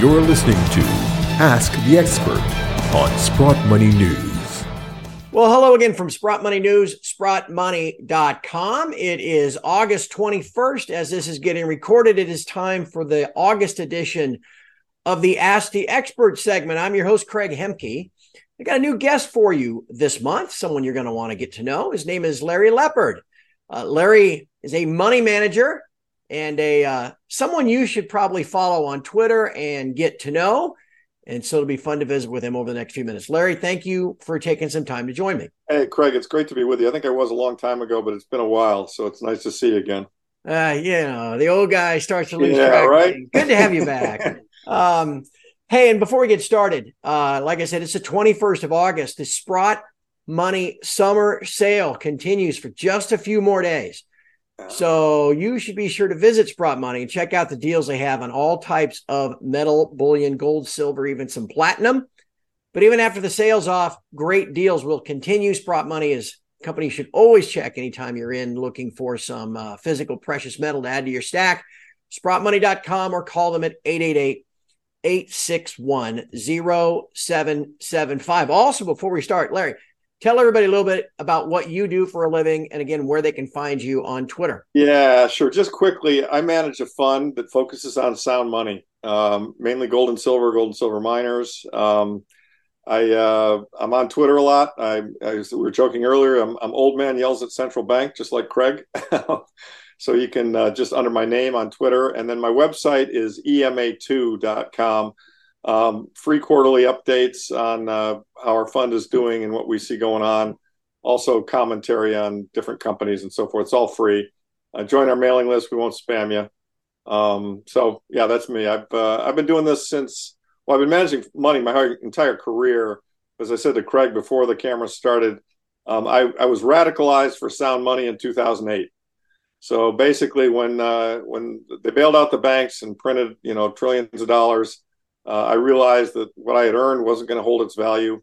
You're listening to Ask the Expert on Sprott Money News. Well, hello again from Sprott Money News, sprottmoney.com. It is August 21st. As this is getting recorded, it is time for the August edition of the Ask the Expert segment. I'm your host, Craig Hemke. I got a new guest for you this month, someone you're going to want to get to know. His name is Larry Lepard. Uh, Larry is a money manager and a uh, someone you should probably follow on Twitter and get to know. And so it'll be fun to visit with him over the next few minutes. Larry, thank you for taking some time to join me. Hey, Craig, it's great to be with you. I think I was a long time ago, but it's been a while, so it's nice to see you again. Uh, you know, the old guy starts to lose yeah, track. Right? Good to have you back. um, hey, and before we get started, uh, like I said, it's the 21st of August. The Sprott Money Summer Sale continues for just a few more days. So you should be sure to visit Sprott Money and check out the deals they have on all types of metal, bullion, gold, silver, even some platinum. But even after the sales off, great deals will continue. Sprott Money is company should always check anytime you're in looking for some uh, physical precious metal to add to your stack. SprottMoney.com or call them at 888 861 0775. Also, before we start, Larry, tell everybody a little bit about what you do for a living and again where they can find you on twitter. Yeah sure. Just quickly i manage a fund that focuses on sound money um, mainly gold and silver gold and silver miners. Um, i uh, i'm on twitter a lot. I, I we were joking earlier I'm, I'm, old man yells at central bank just like craig. So you can uh, just under my name on twitter. And then my website is ema2.com um, free quarterly updates on uh, how our fund is doing and what we see going on. Also, commentary on different companies and so forth. It's all free. Uh, join our mailing list. We won't spam you. Um, so yeah, that's me. I've uh, I've been doing this since. Well, I've been managing money my entire career. As I said to Craig before the camera started, um, I, I was radicalized for sound money in 2008. So basically, when uh, when they bailed out the banks and printed you know trillions of dollars, uh, I realized that what I had earned wasn't going to hold its value,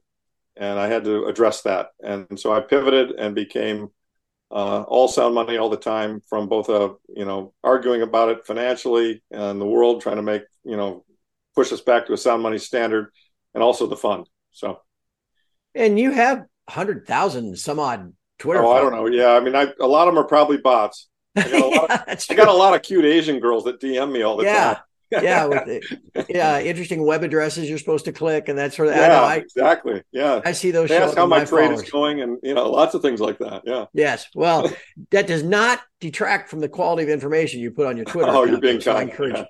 and I had to address that. And so I pivoted and became uh, all sound money all the time, from both a you know arguing about it financially and the world trying to make you know push us back to a sound money standard, and also the fund. So, and you have hundred thousand some odd Twitter. Oh, I don't know. Yeah, I mean, I, a lot of them are probably bots. I got, a lot of, I got a lot of cute Asian girls that DM me all the yeah. time yeah, with yeah, interesting web addresses you're supposed to click and that sort of. Yeah, I exactly. Yeah, I see those. They ask how my, my trade followers. is going, and you know, lots of things like that. Yeah. Yes. Well, that does not detract from the quality of information you put on your Twitter. oh, account, you're being so kind. I encourage, yeah.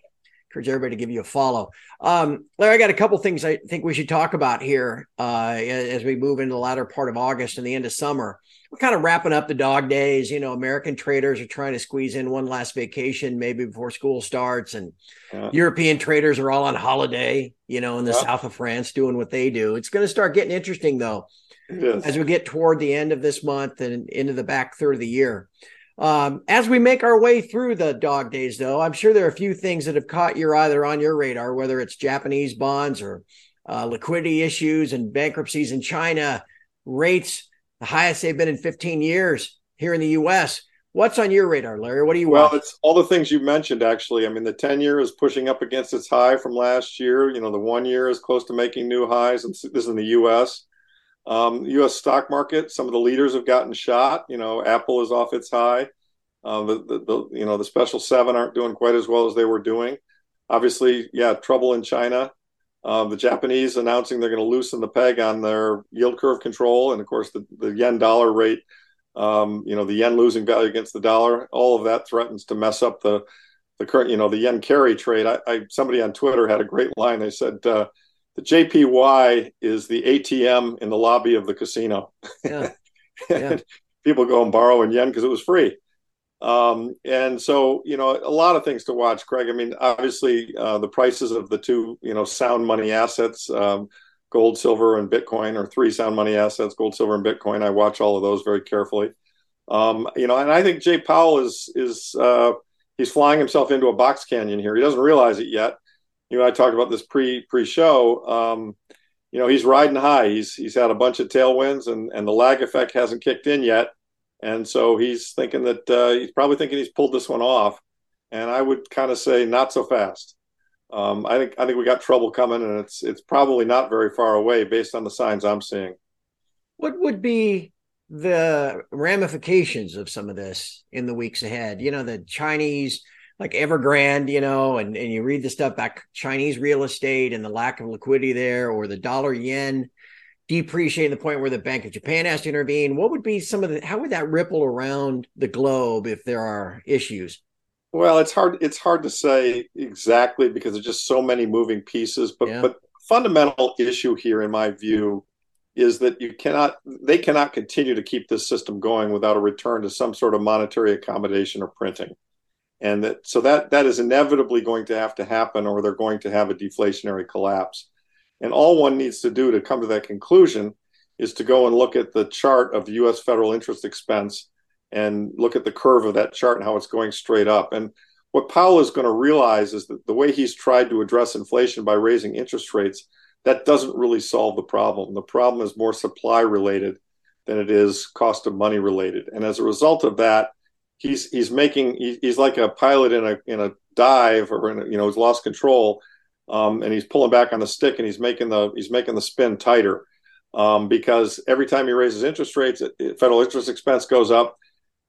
Encourage everybody to give you a follow. Um, Larry, I got a couple things I think we should talk about here uh, as we move into the latter part of August and the end of summer we're kind of wrapping up the dog days. You know, American traders are trying to squeeze in one last vacation maybe before school starts, and yeah. European traders are all on holiday, you know, in the yeah. south of France doing what they do. It's going to start getting interesting though as we get toward the end of this month and into the back third of the year. Um, as we make our way through the dog days, though, I'm sure there are a few things that have caught your eye that are on your radar, whether it's Japanese bonds or uh, liquidity issues and bankruptcies in China, rates the highest they've been in 15 years here in the U.S. What's on your radar, Larry? What do you well? It's all the things you mentioned. Actually, I mean, the 10 year is pushing up against its high from last year. You know, the one year is close to making new highs, and this is in the U.S. Um, U.S. stock market. Some of the leaders have gotten shot. You know, Apple is off its high. Uh, the, the, the you know the special seven aren't doing quite as well as they were doing. Obviously, yeah, trouble in China. Uh, the Japanese announcing they're going to loosen the peg on their yield curve control, and of course the, the yen dollar rate, um, you know, the yen losing value against the dollar, all of that threatens to mess up the the current, you know, the yen carry trade. I, I somebody on Twitter had a great line. They said uh, the JPY is the ATM in the lobby of the casino. Yeah. yeah. People go and borrow in yen because it was free. Um, and so, you know, a lot of things to watch, Craig. I mean, obviously, uh, the prices of the two, you know, sound money assets, um, gold, silver, and Bitcoin, or three sound money assets, gold, silver, and Bitcoin. I watch all of those very carefully. Um, you know, and I think Jay Powell is is uh, he's flying himself into a box canyon here. He doesn't realize it yet. You know, I talked about this pre pre show. Um, you know, he's riding high. He's he's had a bunch of tailwinds, and and the lag effect hasn't kicked in yet and so he's thinking that uh, he's probably thinking he's pulled this one off. And I would kind of say not so fast. um, I think I think we got trouble coming, and it's it's probably not very far away based on the signs I'm seeing. What would be the ramifications of some of this in the weeks ahead? You know, the Chinese like Evergrande, you know, and, and you read the stuff back Chinese real estate and the lack of liquidity there, or the dollar yen depreciating the point where the Bank of Japan has to intervene. What would be some of the how would that ripple around the globe if there are issues? Well, it's hard. It's hard to say exactly because there's just so many moving pieces. But yeah. but fundamental issue here, in my view, is that you cannot. They cannot continue to keep this system going without a return to some sort of monetary accommodation or printing, and that so that that is inevitably going to have to happen, or they're going to have a deflationary collapse. And all one needs to do to come to that conclusion is to go and look at the chart of U.S. federal interest expense and look at the curve of that chart and how it's going straight up. And what Powell is going to realize is that the way he's tried to address inflation by raising interest rates, that doesn't really solve the problem. The problem is more supply related than it is cost of money related. And as a result of that, he's he's making he's like a pilot in a in a dive or in a, you know he's lost control, um, and he's pulling back on the stick and he's making the he's making the spin tighter. Um, because every time he raises interest rates, federal interest expense goes up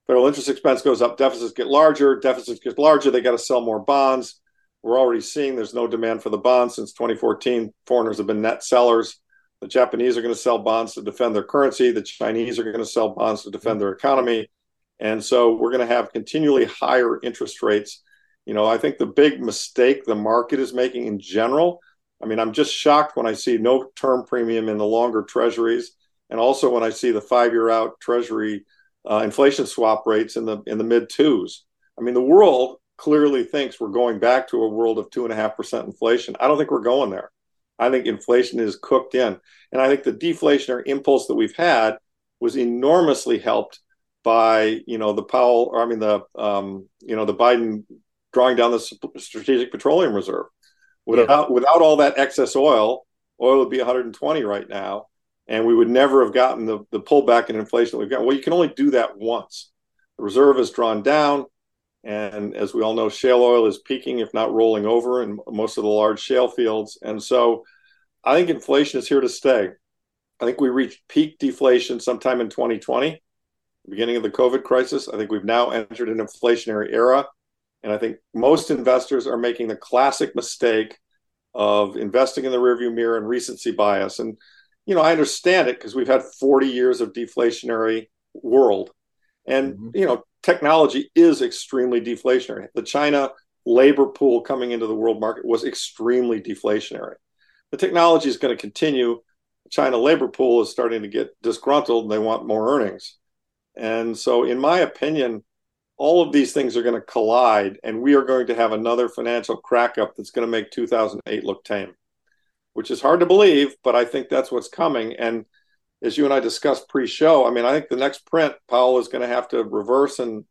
federal interest expense goes up, deficits get larger, deficits get larger, they got to sell more bonds. We're already seeing there's no demand for the bonds since 2014. Foreigners have been net sellers. The Japanese are going to sell bonds to defend their currency. The Chinese are going to sell bonds to defend their economy. And so we're going to have continually higher interest rates. You know, I think the big mistake the market is making in general. I mean, I'm just shocked when I see no term premium in the longer treasuries. And also when I see the five year out treasury uh, inflation swap rates in the in the mid twos. I mean, the world clearly thinks we're going back to a world of two and a half percent inflation. I don't think we're going there. I think inflation is cooked in, and I think the deflationary impulse that we've had was enormously helped by you know the Powell, or I mean the um, you know the Biden drawing down the strategic petroleum reserve. Without yeah. without all that excess oil, oil would be 120 right now and we would never have gotten the, the pullback in inflation that we've got. Well, you can only do that once. The reserve is drawn down, and as we all know, shale oil is peaking, if not rolling over, in most of the large shale fields. And so, I think inflation is here to stay. I think we reached peak deflation sometime in 2020, beginning of the COVID crisis. I think we've now entered an inflationary era. And I think most investors are making the classic mistake of investing in the rearview mirror and recency bias. And you know, I understand it because we've had 40 years of deflationary world. And, mm-hmm. you know, technology is extremely deflationary. The China labor pool coming into the world market was extremely deflationary. The technology is going to continue. The China labor pool is starting to get disgruntled and they want more earnings. And so, in my opinion, all of these things are going to collide, and we are going to have another financial crack up that's going to make 2008 look tame which is hard to believe, but I think that's what's coming. And as you and I discussed pre-show, I mean, I think the next print, Powell is going to have to reverse and,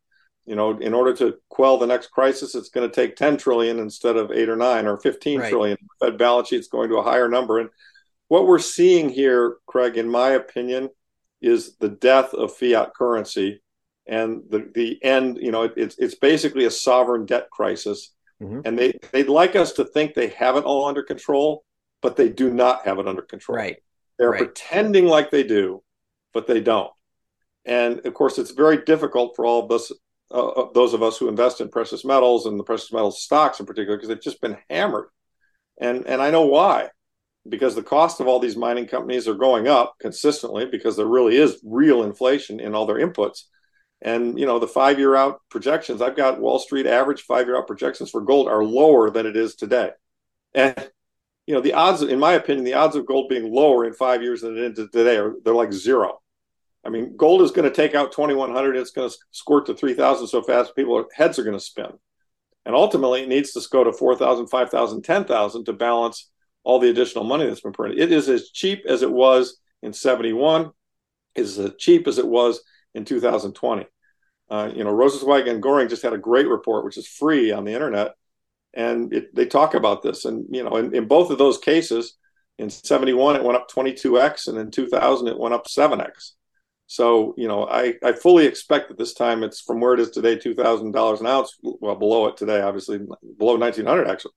you know, in order to quell the next crisis, it's going to take 10 trillion instead of eight or nine or fifteen right. trillion. Fed balance sheet's going to a higher number. And what we're seeing here, Craig, in my opinion, is the death of fiat currency and the, the end, you know, it, it's, it's basically a sovereign debt crisis. Mm-hmm. And they, they'd like us to think they have it all under control but they do not have it under control. Right. They're right. pretending like they do, but they don't. And of course, it's very difficult for all of us, uh, uh those of us who invest in precious metals and the precious metals stocks in particular, because they've just been hammered. And and I know why, because the cost of all these mining companies are going up consistently because there really is real inflation in all their inputs. And you know the five-year out projections. I've got Wall Street average five-year out projections for gold are lower than it is today. And you know, the odds, in my opinion, the odds of gold being lower in five years than it is today are they're like zero. I mean, gold is going to take out 2100. It's going to squirt to 3000 so fast people heads are going to spin. And ultimately, it needs to go to 4000, 5000, 10000 to balance all the additional money that's been printed. It is as cheap as it was in 71, is as cheap as it was in 2020. Uh, you know, Rozencwajg and Goehring just had a great report, which is free on the internet, and it, they talk about this. And you know, in, in both of those cases, in 71 it went up 22x, and in 2000 it went up 7x. So you know, I I fully expect that this time it's from where it is today, two thousand dollars an ounce, well below it today, obviously below 1900 actually.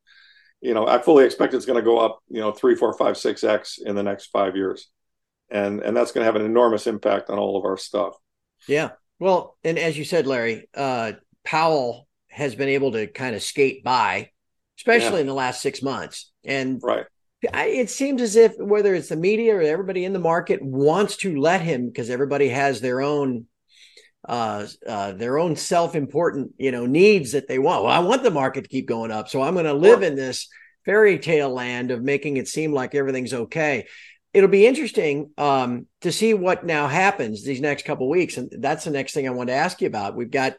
You know, I fully expect it's going to go up, you know, three, four, five, six x in the next five years, and and that's going to have an enormous impact on all of our stuff. Yeah. Well, and as you said, Larry, uh, Powell has been able to kind of skate by, especially yeah. in the last six months, and right. I, it seems as if whether it's the media or everybody in the market wants to let him because everybody has their own uh, uh, their own self-important, you know, needs that they want. Well, I want the market to keep going up, so I'm going to live in this fairy tale land of making it seem like everything's okay. It'll be interesting um, to see what now happens these next couple weeks, and that's the next thing I want to ask you about. We've got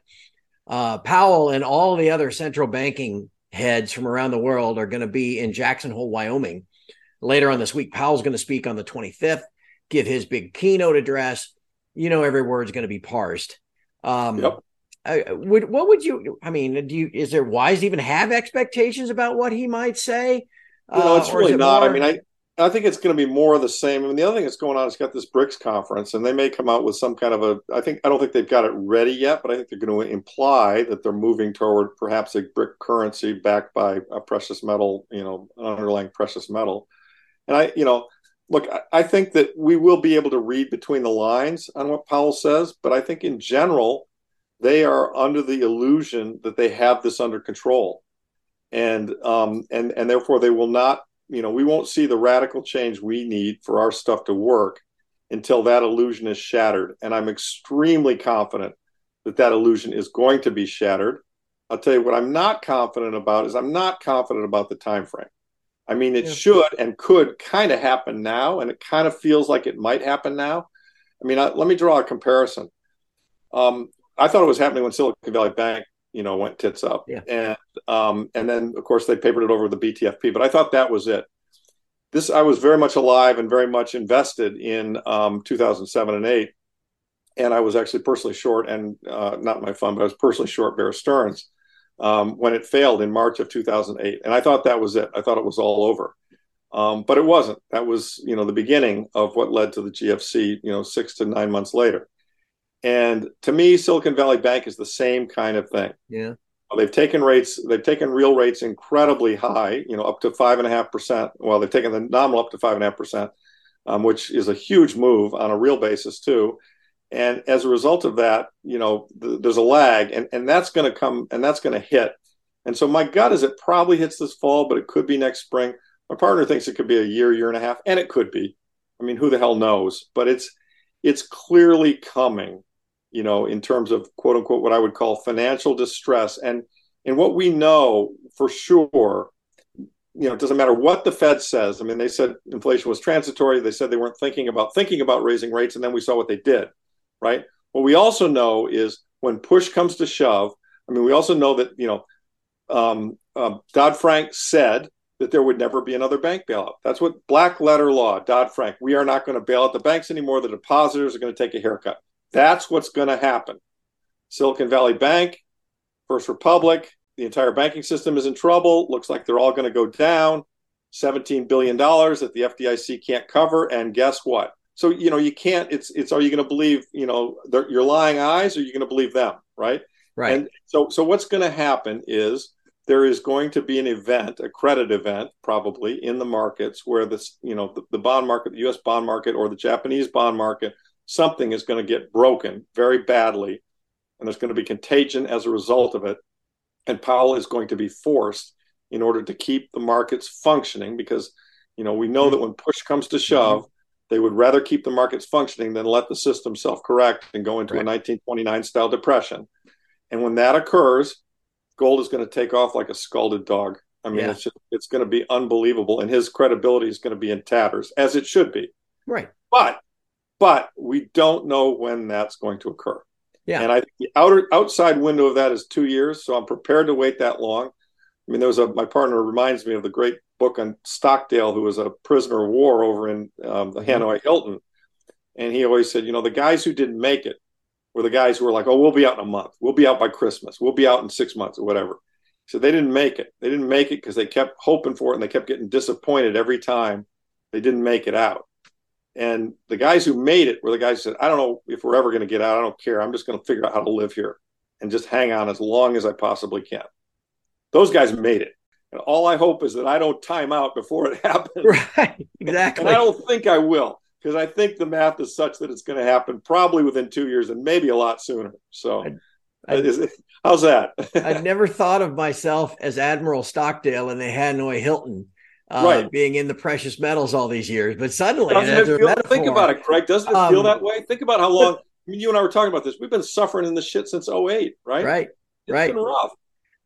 uh, Powell and all the other central banking heads from around the world are going to be in Jackson Hole, Wyoming, later on this week. Powell's going to speak on the 25th, give his big keynote address you know every word's going to be parsed. Um, yep. I, would what would you? I mean, do you? Is there wise even have expectations about what he might say? You know, it's uh, really it not. More... I mean, I I think it's going to be more of the same. I mean, the other thing that's going on is got this BRICS conference, and they may come out with some kind of a. I think I don't think they've got it ready yet, but I think they're going to imply that they're moving toward perhaps a BRIC currency backed by a precious metal, you know, an underlying precious metal. And I, you know, look, I think that we will be able to read between the lines on what Powell says, but I think in general, they are under the illusion that they have this under control, and um, and and therefore they will not. You know, we won't see the radical change we need for our stuff to work until that illusion is shattered. And I'm extremely confident that that illusion is going to be shattered. I'll tell you what I'm not confident about is I'm not confident about the time frame. I mean, it yeah. should and could kind of happen now, and it kind of feels like it might happen now. I mean, I, let me draw a comparison. Um, I thought it was happening when Silicon Valley Bank, you know, went tits up, yeah. and um, and then of course they papered it over with the BTFP. But I thought that was it. This I was very much alive and very much invested in um, 2007 and eight, and I was actually personally short and uh, not my fund, but I was personally short Bear Stearns um, when it failed in March of 2008. And I thought that was it. I thought it was all over. Um, but it wasn't. That was, you know, the beginning of what led to the GFC, you know, six to nine months later. And to me, Silicon Valley Bank is the same kind of thing. Yeah. Well, they've taken rates, they've taken real rates incredibly high, you know, up to five and a half percent. Well, they've taken the nominal up to five and a half percent, um, which is a huge move on a real basis too and as a result of that you know th- there's a lag and, and that's going to come and that's going to hit. And so my gut is it probably hits this fall but it could be next spring. My partner thinks it could be a year year and a half and it could be. I mean who the hell knows? But it's it's clearly coming you know in terms of quote unquote what i would call financial distress. And and what we know for sure you know it doesn't matter what the fed says. I mean they said inflation was transitory. They said they weren't thinking about thinking about raising rates and then we saw what they did right? What we also know is when push comes to shove, I mean, we also know that, you know, um, uh, Dodd Frank said that there would never be another bank bailout. That's what black letter law, Dodd Frank. We are not going to bail out the banks anymore. The depositors are going to take a haircut. That's what's going to happen. Silicon Valley Bank, First Republic, the entire banking system is in trouble. Looks like they're all going to go down. $17 billion that the FDIC can't cover. And guess what? So you know you can't it's it's are you going to believe you know your lying eyes or are you going to believe them right? Right. And so so what's going to happen is there is going to be an event a credit event probably in the markets where this you know the, the bond market the us bond market or the japanese bond market something is going to get broken very badly and there's going to be contagion as a result of it. And powell is going to be forced in order to keep the markets functioning because you know we know that when push comes to shove they would rather keep the markets functioning than let the system self correct and go into right. a 1929 style depression. And when that occurs, gold is going to take off like a scalded dog. I mean, yeah. it's just, it's going to be unbelievable, and his credibility is going to be in tatters, as it should be. Right. But but we don't know when that's going to occur. Yeah. And I the outer outside window of that is two years, so I'm prepared to wait that long. I mean, there was a my partner reminds me of the great book on Stockdale, who was a prisoner of war over in um, the mm-hmm. Hanoi Hilton, and he always said, you know, the guys who didn't make it were the guys who were like, oh, we'll be out in a month, we'll be out by Christmas, we'll be out in six months or whatever. So they didn't make it. They didn't make it because they kept hoping for it and they kept getting disappointed every time they didn't make it out. And the guys who made it were the guys who said, I don't know if we're ever going to get out. I don't care. I'm just going to figure out how to live here and just hang on as long as I possibly can. Those guys made it. And all I hope is that I don't time out before it happens. Right. Exactly. And I don't think I will because I think the math is such that it's going to happen probably within two years and maybe a lot sooner. So, I, I, how's that? I'd never thought of myself as Admiral Stockdale in the Hanoi Hilton. Uh, Right. being in the precious metals all these years, but suddenly, feel, think about it, Craig. Doesn't it Um, feel that way? Think about how long. I mean, you and I were talking about this. We've been suffering in this shit since 08, right? right? It's right. been rough.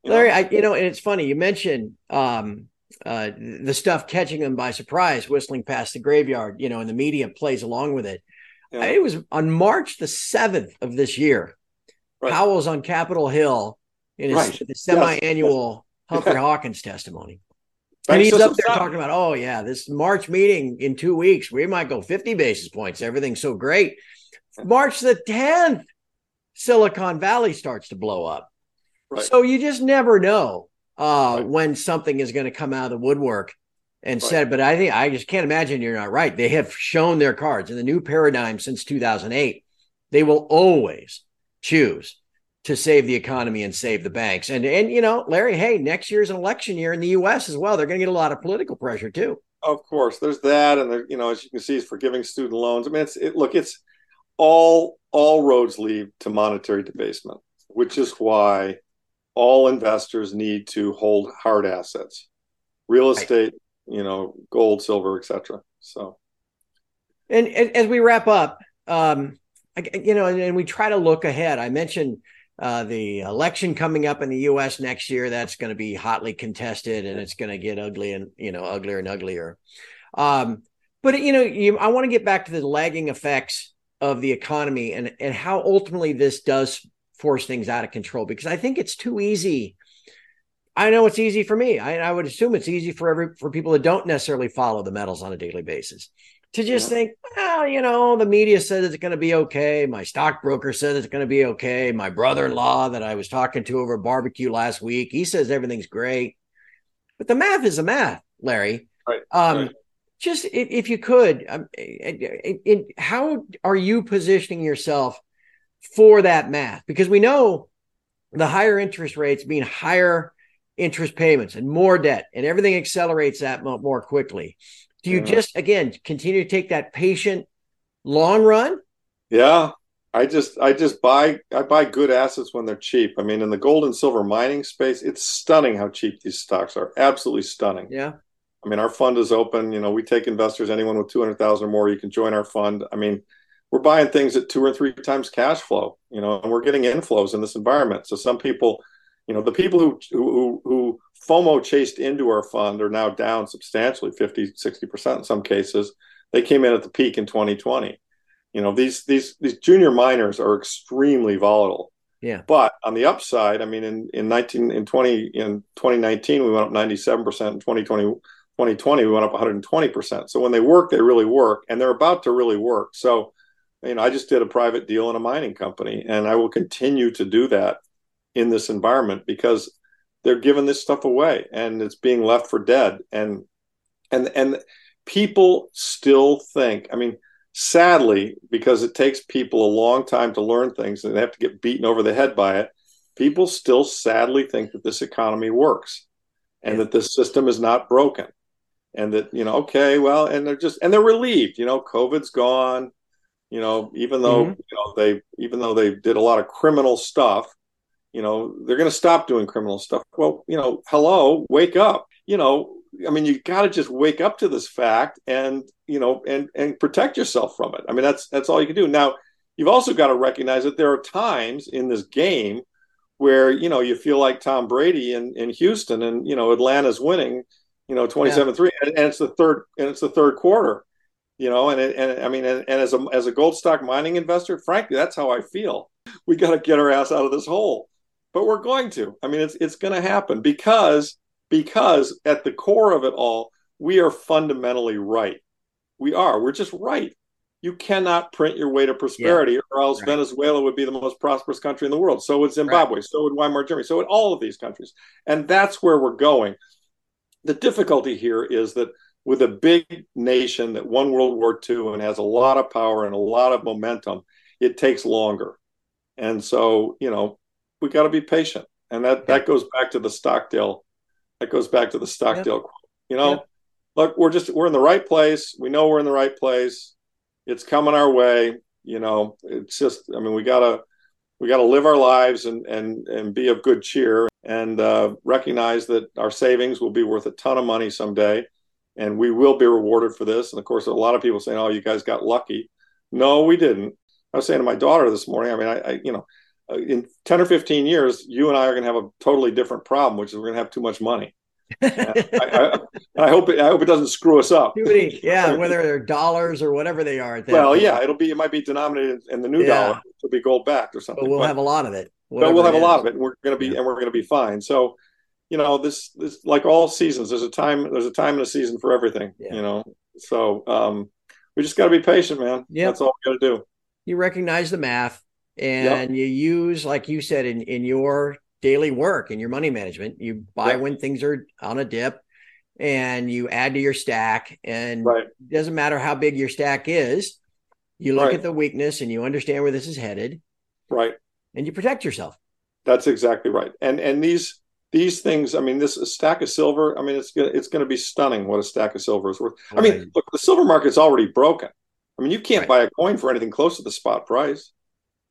You know? Larry, I, you know, and it's funny you mentioned um, uh, the stuff catching them by surprise, whistling past the graveyard. You know, and the media plays along with it. Yeah. It was on March the seventh of this year. Right. Powell's on Capitol Hill in his Right. the semi-annual Humphrey Hawkins testimony. And he's to up there talking about, oh yeah, this March meeting in two weeks, we might go 50 basis points. Everything's so great. March the 10th, Silicon Valley starts to blow up. Right. So you just never know uh, Right. when something is going to come out of the woodwork and Right. said, but I think I just can't imagine you're not right. They have shown their cards in the new paradigm since 2008. They will always choose to save the economy and save the banks. And and you know, Larry, hey, next year's an election year in the U.S. as well. They're going to get a lot of political pressure too. Of course, there's that, and there, you know, as you can see, it's forgiving student loans. I mean, it's it. Look, it's all all roads lead to monetary debasement, which is why all investors need to hold hard assets, real estate, you know, gold, silver, etc. So, And, and as we wrap up, um, I- you know, and, and we try to look ahead. I mentioned uh, the election coming up in the U.S. next year. That's going to be hotly contested, and it's going to get ugly and you know uglier and uglier. Um, but you know, you, I want to get back to the lagging effects of the economy and and how ultimately this does force things out of control. Because I think it's too easy. I know it's easy for me. I, I would assume it's easy for every for people that don't necessarily follow the metals on a daily basis to just Yeah. think, well, you know, the media says it's going to be okay. My stockbroker says it's going to be okay. My brother-in-law that I was talking to over barbecue last week, he says everything's great. But the math is a math, Larry. Right, Um, right. Just if, if you could, um, it, it, how are you positioning yourself for that math? Because we know the higher interest rates mean higher interest payments and more debt, and everything accelerates that more quickly. Do you Yeah. just again continue to take that patient long run? yeah, I just I just buy I buy good assets when they're cheap. I mean, in the gold and silver mining space, it's stunning how cheap these stocks are. Absolutely stunning. Yeah. I mean, our fund is open. You know, we take investors, anyone with 200,000 or more, you can join our fund. I mean, we're buying things at two or three times cash flow, you know, and we're getting inflows in this environment. So some people, you know, the people who, who, who FOMO chased into our fund are now down substantially 50, 60% in some cases. They came in at the peak in 2020. You know, these, these, these junior miners are extremely volatile. Yeah. But on the upside, I mean, in, in 19, in 20, in 2019, we went up 97%. In 2020, 2020 we went up 120% so when they work they really work and they're about to really work so you know i just did a private deal in a mining company and i will continue to do that in this environment because they're giving this stuff away and it's being left for dead. And and and people still think i mean sadly because it takes people a long time to learn things and they have to get beaten over the head by it people still sadly think that this economy works and that this system is not broken. And that you know okay well and they're just and they're relieved you know covid's gone you know even though Mhm. you know they even though they did a lot of criminal stuff you know they're going to stop doing criminal stuff. Well you know hello wake up. You know i mean you got to just wake up to this fact and you know and and protect yourself from it. I mean that's that's all you can do. Now you've also got to recognize that there are times in this game where you know you feel like tom brady in in houston and you know atlanta's winning you know 27-3 and, and it's the third and it's the third quarter you know and it, and i mean and, and as a as a gold stock mining investor frankly that's how i feel. We got to get our ass out of this hole but we're going to. I mean it's it's going to happen because because at the core of it all we are fundamentally right. We are. We're just right. You cannot print your way to prosperity or else Right. venezuela would be the most prosperous country in the world. So would zimbabwe. So would weimar germany. So would all of these countries. And that's where we're going. The difficulty here is that with a big nation that won World War II and has a lot of power and a lot of momentum, it takes longer. And so, you know, we got to be patient. And that, that goes back to the Stockdale That goes back to the Stockdale quote. You know, look, we're just we're in the right place. We know we're in the right place. It's coming our way. You know, it's just I mean, we gotta we gotta live our lives and and and be of good cheer and uh, recognize that our savings will be worth a ton of money someday, and we will be rewarded for this. And of course, a lot of people saying, "Oh, you guys got lucky." No, we didn't. I was saying to my daughter this morning. I mean, I, I you know, uh, in 10 or 15 years, you and I are going to have a totally different problem, which is we're going to have too much money. I, I, I, hope it, I hope it doesn't screw us up. Yeah, whether they're dollars or whatever they are. well, point. yeah, it'll be it might be denominated in the new yeah. dollar. It'll be gold backed or something. But we'll but, have a lot of it. But we'll have a lot of it, and we're going to be yeah. and we're going to be fine. So, you know, this this like all seasons. There's a time. There's a time and a season for everything. Yeah. You know, so um, we just got to be patient, man. Yeah, that's all we got to do. You recognize the math and yep. you use like you said in in your daily work in your money management you buy yep. when things are on a dip and you add to your stack and right. it doesn't matter how big your stack is you look right. at the weakness and you understand where this is headed right and you protect yourself that's exactly right and and these these things i mean this stack of silver i mean it's gonna it's gonna be stunning what a stack of silver is worth right. i mean look the silver market's already broken i mean you can't buy a coin for anything close to the spot price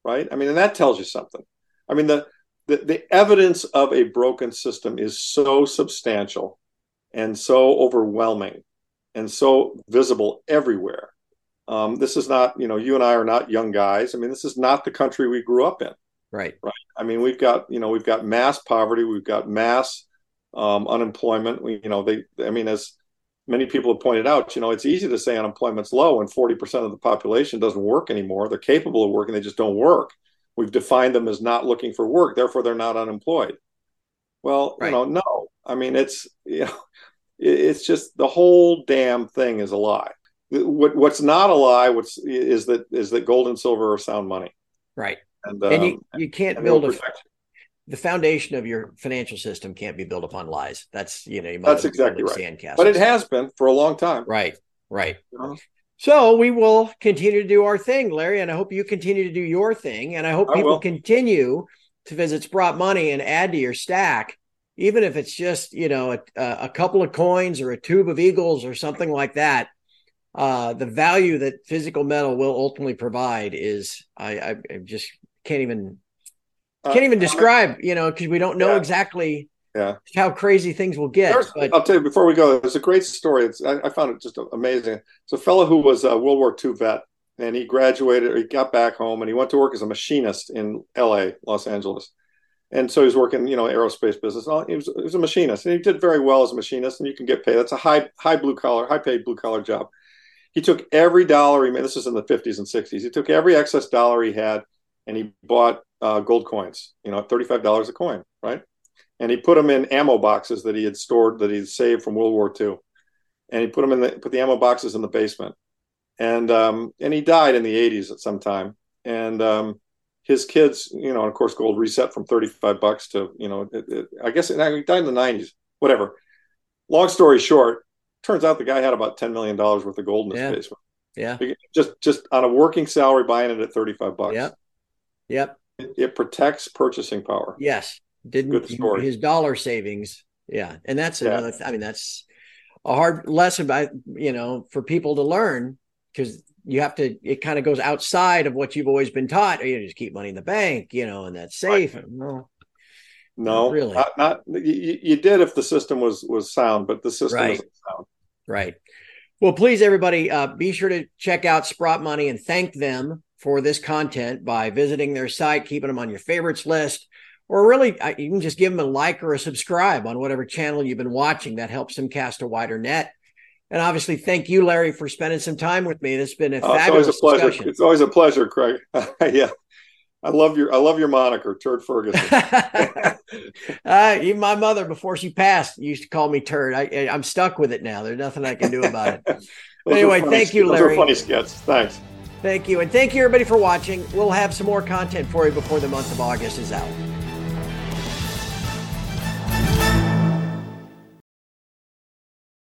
right? I mean, and that tells you something. I mean, the, the, the evidence of a broken system is so substantial and so overwhelming and so visible everywhere. Um, this is not, you know, you and I are not young guys. I mean, this is not the country we grew up in. Right. Right. I mean, we've got, you know, we've got mass poverty, we've got mass um, unemployment. We, you know, they, I mean, as many people have pointed out, you know, it's easy to say unemployment's low when 40% of the population doesn't work anymore. They're capable of working, they just don't work. We've defined them as not looking for work, therefore they're not unemployed. Well, right. you know, no. I mean, it's you know, it's just the whole damn thing is a lie. What, what's not a lie what's is that is that gold and silver are sound money. Right. And, um, and you, you can't build a the foundation of your financial system can't be built upon lies. That's you know you that's exactly right. But it has been for a long time. Right, right. Uh-huh. So we will continue to do our thing, Larry, and I hope you continue to do your thing, and I hope people continue to visit Sprott Money and add to your stack, even if it's just you know a, a couple of coins or a tube of eagles or something like that. Uh, the value that physical metal will ultimately provide is I, I, I just can't even uh, Can't even describe, you know, because we don't know yeah. exactly yeah. how crazy things will get. But... I'll tell you before we go. There's a great story. It's I, I found it just amazing. It's a fellow who was a World War II vet, and he graduated. He got back home, and he went to work as a machinist in L.A., Los Angeles. And so he's working, you know, aerospace business. He was, he was a machinist, and he did very well as a machinist. And you can get paid. That's a high, high blue collar, high paid blue collar job. He took every dollar he made. This is in the 50s and 60s. He took every excess dollar he had, and he bought uh, gold coins, you know, $35 a coin, right? And he put them in ammo boxes that he had stored, that he had saved from World War II. And he put them in the, put the ammo boxes in the basement. And, um, and he died in the 80s at some time. And, um, his kids, you know, and of course, gold reset from 35 bucks to, you know, it, it, I guess it, he died in the 90s, whatever. Long story short, turns out the guy had about $10 million worth of gold in his yeah. basement. Yeah. Just, just on a working salary, buying it at 35 bucks. Yep. Yep it, it protects purchasing power. Yes, didn't Good story. his dollar savings? Yeah, and that's yeah. another. I mean, that's a hard lesson, by you know, for people to learn because you have to. It kind of goes outside of what you've always been taught. You know, just keep money in the bank, you know, and that's safe. Right. No, no, really, not, not you, you, did if the system was was sound, but the system right. isn't sound. Right. Well, please, everybody, uh, be sure to check out Sprott Money and thank them for this content by visiting their site, keeping them on your favorites list, or really you can just give them a like or a subscribe on whatever channel you've been watching. That helps them cast a wider net. And obviously, thank you, Larry, for spending some time with me. This has been a oh, fabulous it's always a pleasure. discussion. It's always a pleasure, Craig. yeah. I love your I love your moniker, Turd Ferguson. uh, even my mother, before she passed, used to call me Turd. I, am stuck with it now. There's nothing I can do about it. anyway, thank you, Larry. Those are funny skits. Thanks. Thank you. And thank you, everybody, for watching. We'll have some more content for you before the month of August is out.